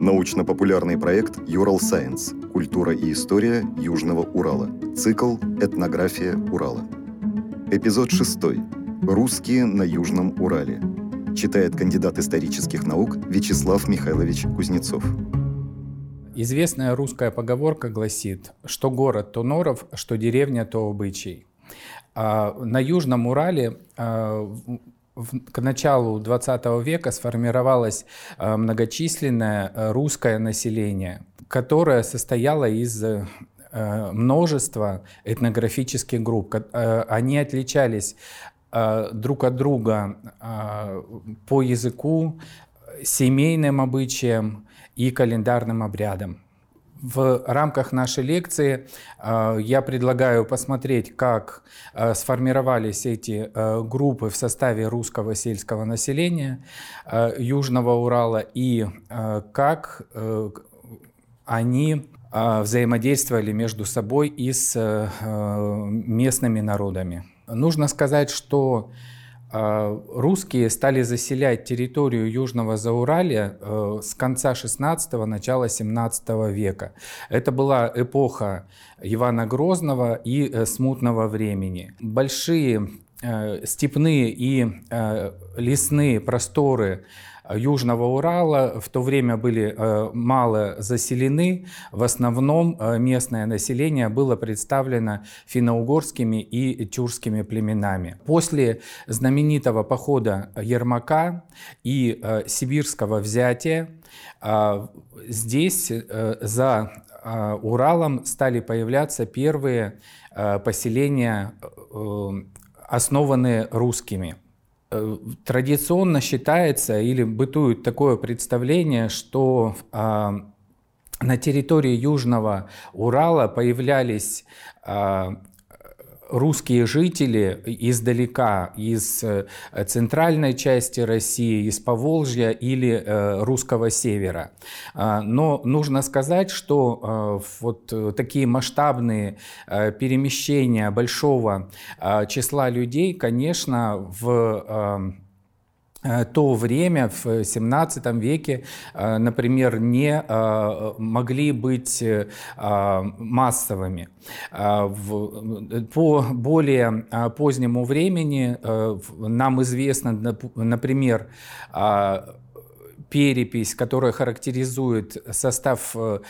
Научно-популярный проект «Юрал Сайенс. Культура и история Южного Урала». Цикл «Этнография Урала». Эпизод 6. Русские на Южном Урале. Читает кандидат исторических наук Вячеслав Михайлович Кузнецов. Известная русская поговорка гласит, что город то норов, что деревня то обычай. А на Южном Урале а, к началу 20 века сформировалось а, многочисленное русское население, которое состояло из множества этнографических групп. Они отличались друг от друга по языку, семейным обычаям и календарным обрядам. В рамках нашей лекции э, я предлагаю посмотреть, как э, сформировались эти э, группы в составе русского сельского населения Южного Урала и как они взаимодействовали между собой и с местными народами. Нужно сказать, что русские стали заселять территорию Южного Зауралья э, с конца 16-го, начала 17 века. Это была эпоха Ивана Грозного и э, смутного времени. Большие э, степные и лесные просторы Южного Урала в то время были э, мало заселены. В основном э, местное население было представлено финно-угорскими и тюркскими племенами. После знаменитого похода Ермака и э, сибирского взятия здесь за Уралом стали появляться первые поселения, основанные русскими. Э, традиционно считается или бытует такое представление, что а, на территории Южного Урала появлялись а, русские жители издалека, из э, центральной части России, из Поволжья или э, русского севера. А, но нужно сказать, что э, вот такие масштабные перемещения большого числа людей, конечно, в то время, в 17 веке, э, например, не э, могли быть массовыми. По более позднему времени нам известно, например, перепись, которая характеризует состав э,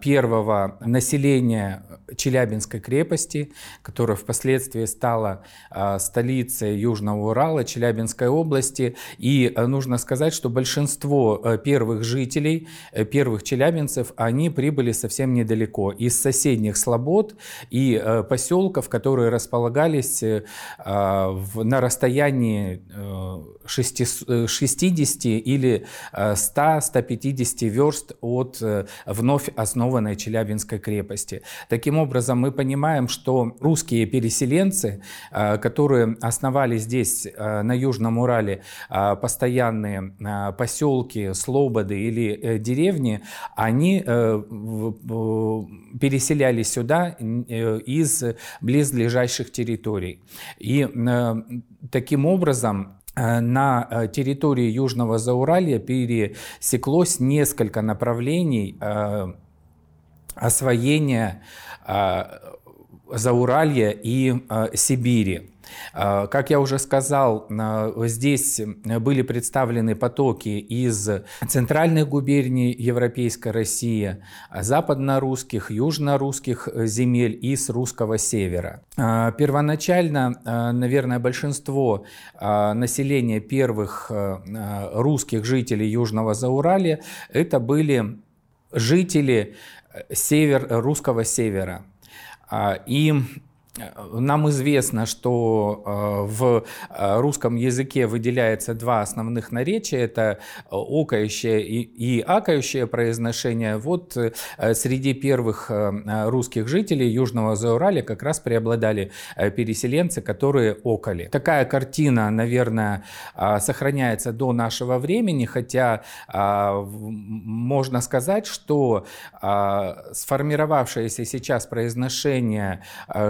первого населения Челябинской крепости, которая впоследствии стала э, столицей Южного Урала, Челябинской области. И э, нужно сказать, что большинство первых жителей, первых челябинцев, они прибыли совсем недалеко, из соседних слобод и поселков, которые располагались на расстоянии 60 или 100-150 верст от э, вновь основанной Челябинской крепости. Таким образом, мы понимаем, что русские переселенцы, э, которые основали здесь, э, на Южном Урале, постоянные поселки, слободы или деревни, они переселялись сюда из близлежащих территорий. И таким образом на э, территории Южного Зауралья пересеклось несколько направлений э, освоения Зауралья и Сибири. А, как я уже сказал, здесь были представлены потоки из центральных губерний Европейской России, западно-русских, южно-русских земель и с русского севера. А, первоначально, а, наверное, большинство населения первых русских жителей Южного Зауралья это были жители север, русского севера. И нам известно, что э, в э, русском языке выделяется два основных наречия. Это окающее и акающее произношение. Вот э, среди первых русских жителей Южного Зауралия как раз преобладали переселенцы, которые окали. Такая картина, наверное, сохраняется до нашего времени, хотя можно сказать, что сформировавшееся сейчас произношение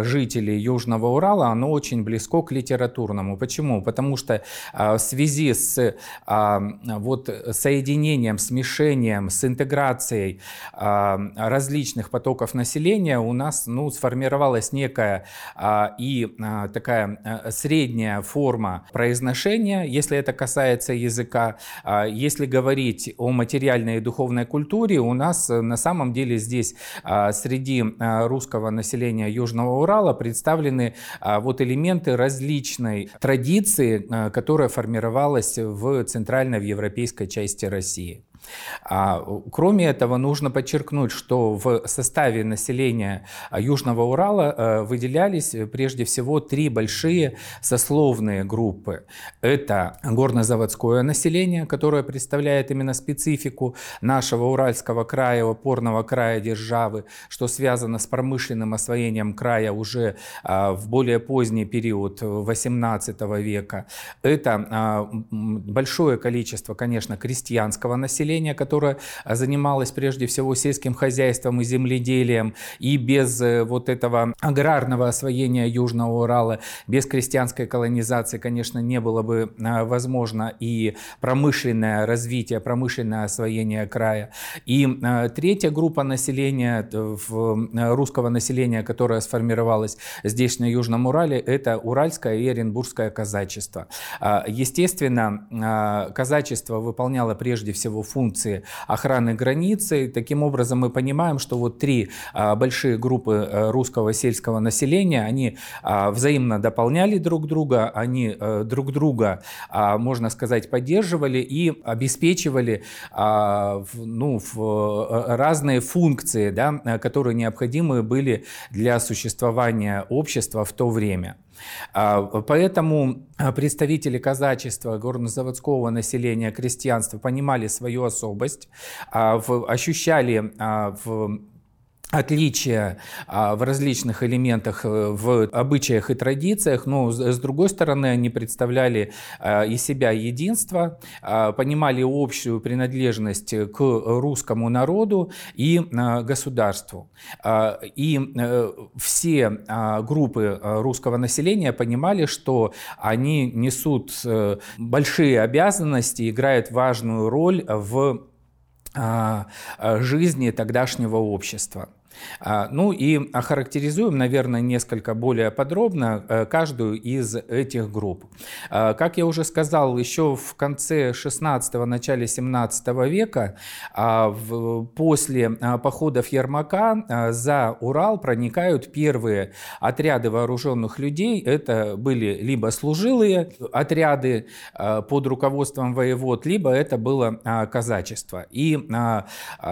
жителей жителей Южного Урала, оно очень близко к литературному. Почему? Потому что в связи с вот, соединением, смешением, с интеграцией различных потоков населения у нас ну, сформировалась некая и такая средняя форма произношения, если это касается языка. Если говорить о материальной и духовной культуре, у нас на самом деле здесь среди русского населения Южного Урала представлены вот элементы различной традиции, которая формировалась в центральной европейской части России. А, кроме этого, нужно подчеркнуть, что в составе населения Южного Урала э, выделялись э, прежде всего три большие сословные группы. Это горнозаводское население, которое представляет именно специфику нашего Уральского края, опорного края державы, что связано с промышленным освоением края уже а, в более поздний период 18 века. Это а, большое количество, конечно, крестьянского населения, населения, которое а, занималось прежде всего сельским хозяйством и земледелием, и без э, вот этого аграрного освоения Южного Урала, без крестьянской колонизации, конечно, не было бы а, возможно и промышленное развитие, промышленное освоение края. И а, третья группа населения, русского населения, которое сформировалось здесь, на Южном Урале, это уральское и оренбургское казачество. Естественно, казачество выполняло прежде всего функцию функции охраны границы. Таким образом, мы понимаем, что вот три а, большие группы э, русского сельского населения, они а, взаимно дополняли друг друга, они э, друг друга, а, можно сказать, поддерживали и обеспечивали ну, э, разные функции, да, которые необходимы были для существования общества в то время. А, поэтому а, представители казачества, горнозаводского населения, крестьянства понимали свою особость, а, ощущали в отличия а, в различных элементах, э, в обычаях и традициях, но с другой стороны они представляли а, из себя единство, а, понимали общую принадлежность к русскому народу и государству. И э, все группы русского населения понимали, что они несут э, большие обязанности, играют важную роль в жизни тогдашнего общества. А, ну и охарактеризуем, наверное, несколько более подробно э, каждую из этих групп. А, как я уже сказал, еще в конце 16-го, начале 17 века, а, после походов Ермака за Урал проникают первые отряды вооруженных людей. Это были либо служилые отряды под руководством воевод, либо это было казачество. И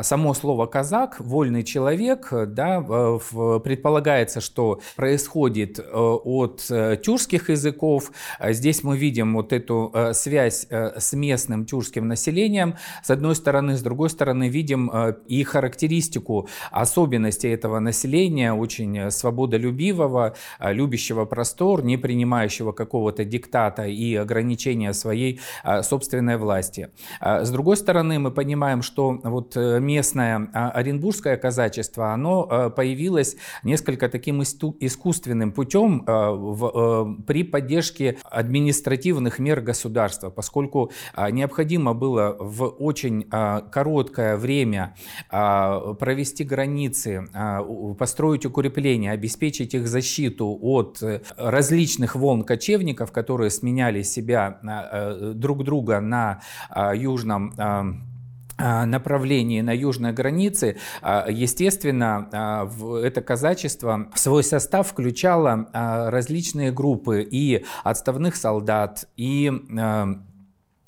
само слово «казак», «вольный человек», да, предполагается, что происходит э, от э, тюркских языков. Здесь мы видим вот эту э, связь с местным тюркским населением, с одной стороны, с другой стороны, видим и характеристику особенностей этого населения, очень свободолюбивого, любящего простор, не принимающего какого-то диктата и ограничения своей собственной власти. С другой стороны, мы понимаем, что вот местное оренбургское казачество, оно э, появилось несколько таким искусственным путем э, э, при поддержке административных мер государства, поскольку необходимо было в очень короткое время провести границы, построить укрепления, обеспечить их защиту от различных волн кочевников, которые сменяли себя друг друга на южном направлении на южной границе, а, естественно, а, это казачество в свой состав включало различные группы и отставных солдат, и а,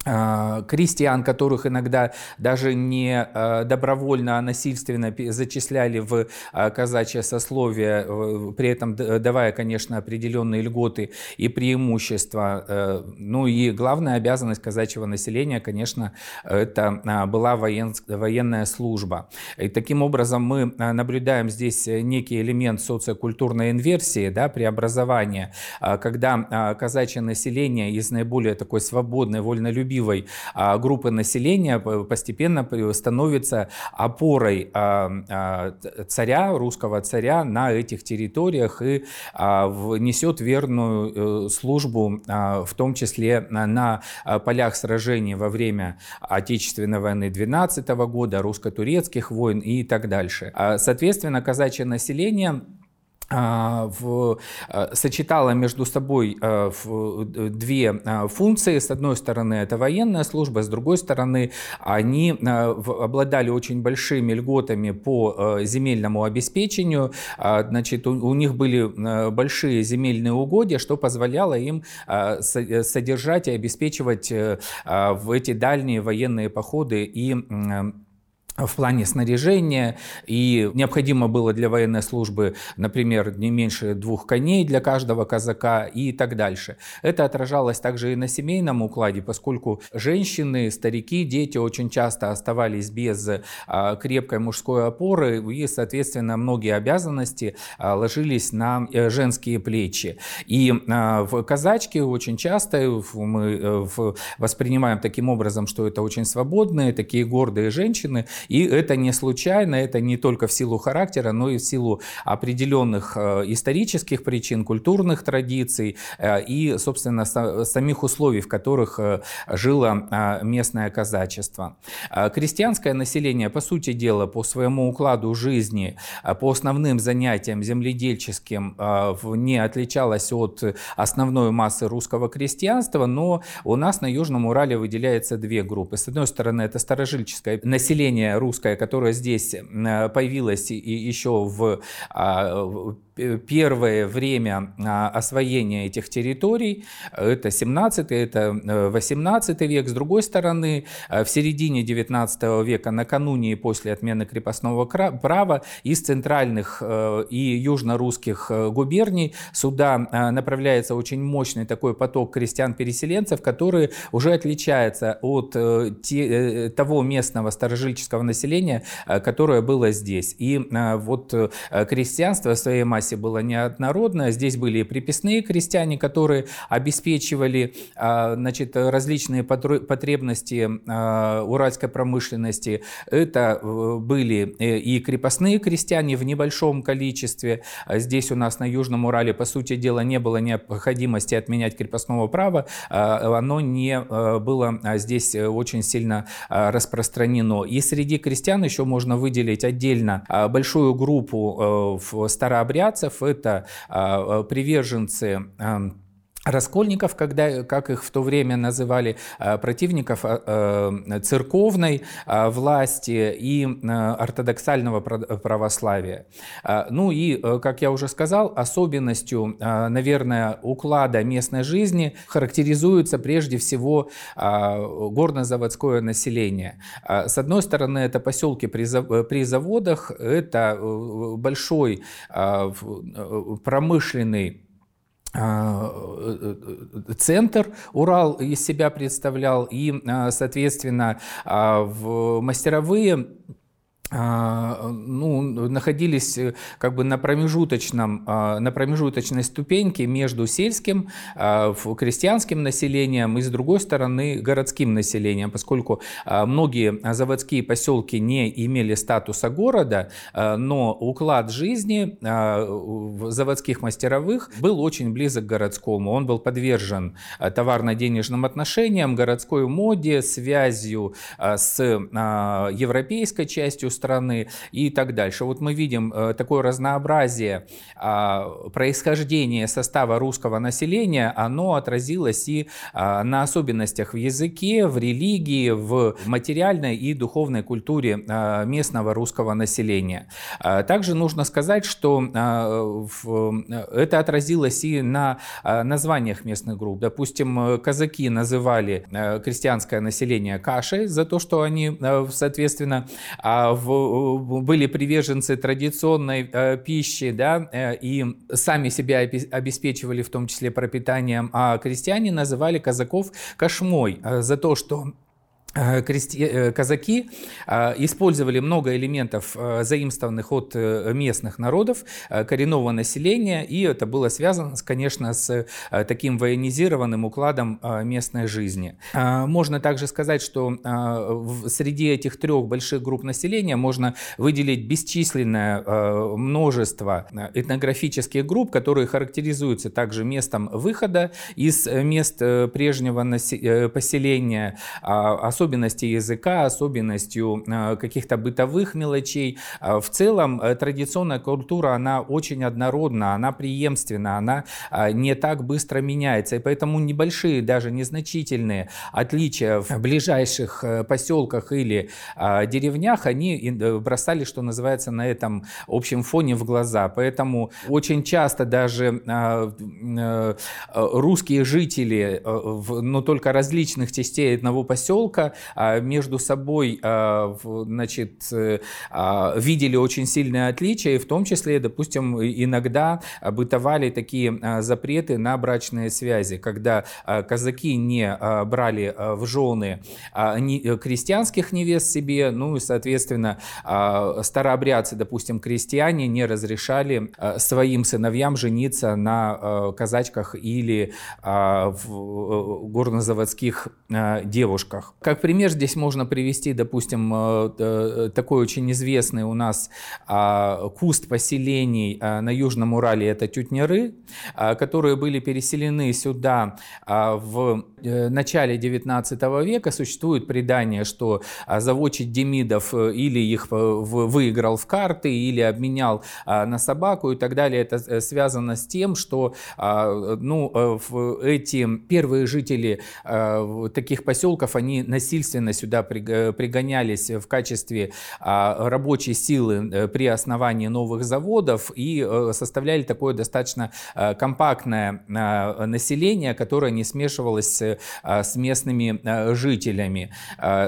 крестьян, которых иногда даже не а, добровольно, а насильственно зачисляли в а, казачье сословие, при этом давая, конечно, определенные льготы и преимущества. Э, ну и главная обязанность казачьего населения, конечно, это была воен, военная служба. И таким образом мы наблюдаем здесь некий элемент социокультурной инверсии, да, преобразования, когда казачье население из наиболее такой свободной, вольнолюбивой трудолюбивой группы населения постепенно становится опорой царя, русского царя на этих территориях и несет верную э, службу, в том числе на полях сражений во время Отечественной войны 12 года, русско-турецких войн и так дальше. Соответственно, казачье население а, в, а, сочетала между собой а, две функции. С одной стороны, это военная служба, с другой стороны, они обладали очень большими льготами по земельному обеспечению. Значит, у них были большие земельные угодья, что позволяло им содержать и обеспечивать в эти дальние военные походы и в плане снаряжения, и необходимо было для военной службы, например, не меньше двух коней для каждого казака и так дальше. Это отражалось также и на семейном укладе, поскольку женщины, старики, дети очень часто оставались без а, крепкой мужской опоры, и, соответственно, многие обязанности а, ложились на э, женские плечи. И а, в казачке очень часто мы э, воспринимаем таким образом, что это очень свободные, такие гордые женщины, и это не случайно, это не только в силу характера, но и в силу определенных э, исторических причин, культурных традиций э, и, собственно, самих условий, в которых э, жило местное казачество. Крестьянское население, по сути дела, по своему укладу жизни, по основным занятиям земледельческим не отличалось от основной массы русского крестьянства, но у нас на Южном Урале выделяется две группы. С одной стороны, это старожильческое население русская, которая здесь э, появилась еще в а, первое время а, освоения этих территорий, это 17 это 18 э, век. С другой стороны, э, в середине 19 века, накануне и после отмены крепостного права, из центральных и южно-русских губерний сюда направляется очень мощный такой поток крестьян-переселенцев, который уже отличается от того местного старожильческого населения, которое было здесь. И вот крестьянство в своей массе массе было неоднородное. Здесь были и приписные крестьяне, которые обеспечивали а, значит, различные потребности а, уральской промышленности. Это э, были э, и крепостные крестьяне в небольшом количестве. Здесь у нас на Южном Урале, по сути дела, не было необходимости отменять крепостного права. А, оно не э, было здесь очень сильно распространено. И среди крестьян еще можно выделить отдельно большую группу старообрядцев, Зайцев – это а, а, приверженцы Раскольников, когда, как их в то время называли, а, противников церковной власти и ортодоксального православия. Ну и, э, как я уже сказал, особенностью, наверное, уклада местной жизни характеризуется прежде всего горнозаводское население. С одной стороны, это поселки при заводах, это э, большой промышленный э, э, центр Урал из себя представлял, и, а, соответственно, а, в мастеровые ну, находились э, как бы на, промежуточном, а, на промежуточной ступеньке между сельским, а, крестьянским населением и, с другой стороны, городским населением, поскольку многие заводские поселки не имели статуса города, но уклад жизни заводских мастеровых был очень близок к городскому. Он был подвержен товарно-денежным отношениям, городской моде, связью с европейской частью страны и так дальше. Вот мы видим э, такое разнообразие а, происхождения состава русского населения, оно отразилось и а, на особенностях в языке, в религии, в материальной и духовной культуре а, местного русского населения. Также нужно сказать, что это отразилось и на названиях местных групп. Допустим, казаки называли э, крестьянское население кашей за то, что они, э, соответственно, в были приверженцы традиционной э, пищи, да, э, и сами себя обеспечивали в том числе пропитанием, а крестьяне называли казаков кошмой э, за то, что казаки э, использовали много элементов, заимствованных от местных народов, коренного населения, и это было связано, конечно, с таким военизированным укладом местной жизни. Можно также сказать, что среди этих трех больших групп населения можно выделить бесчисленное множество этнографических групп, которые характеризуются также местом выхода из мест прежнего поселения, особенно особенности языка, особенностью э, каких-то бытовых мелочей. А в целом э, традиционная культура, она очень однородна, она преемственна, она э, не так быстро меняется. И поэтому небольшие, даже незначительные отличия в ближайших поселках или деревнях, они бросали, что называется, на этом общем фоне в глаза. Поэтому очень часто даже русские жители, но только различных частей одного поселка, а, между собой а, значит, э, а, видели очень сильные отличия, и в том числе, допустим, иногда бытовали такие запреты на брачные связи, когда казаки не брали в жены крестьянских невест себе, ну и, соответственно, старообрядцы, допустим, крестьяне не разрешали своим сыновьям жениться на казачках или в э, горнозаводских девушках. Как пример здесь можно привести, допустим, э, э, такой очень известный у нас а, куст поселений а, на Южном Урале, это тютнеры, а, которые были переселены сюда в начале 19 века. Существует предание, что заводчик Демидов или их выиграл в карты, или обменял на собаку и так далее. Это связано с тем, что ну, эти первые жители таких поселков, они насильственно сюда пригонялись в качестве а, рабочей силы э, при основании новых заводов и э, составляли такое достаточно э, компактное население, которое не смешивалось с местными жителями.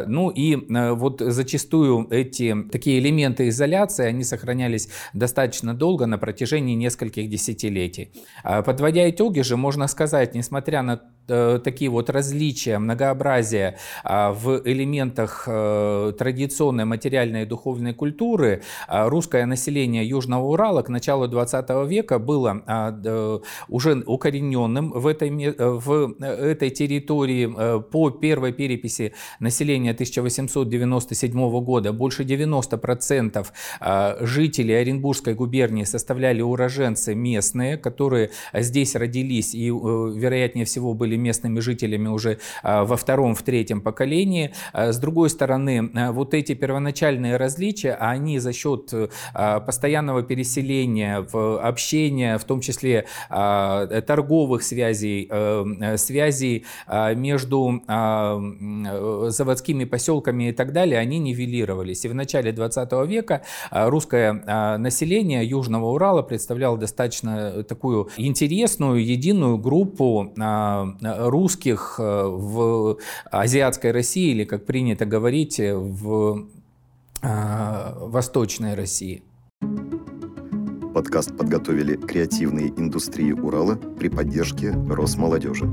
Ну и вот зачастую эти такие элементы изоляции, они сохранялись достаточно долго, на протяжении нескольких десятилетий. Подводя итоги же, можно сказать, несмотря на такие вот различия, многообразие в элементах э, традиционной материальной и духовной культуры а, русское население Южного Урала к началу 20 века было а, уже укорененным в этой, в этой территории. Э, по первой переписи населения 1897 года больше 90% а, жителей Оренбургской губернии составляли уроженцы местные, которые здесь родились и, э, вероятнее всего, были местными жителями уже во втором, в третьем поколении. Э, с другой стороны, э, вот эти первоначальные различия, они за счет э, постоянного переселения, общения, в том числе торговых связей, связей между заводскими поселками и так далее, они нивелировались. И в начале 20 века русское население Южного Урала представляло достаточно такую интересную, единую группу русских в азиатской России, России, или, как принято говорить, в э, Восточной России. Подкаст подготовили креативные индустрии Урала при поддержке Росмолодежи.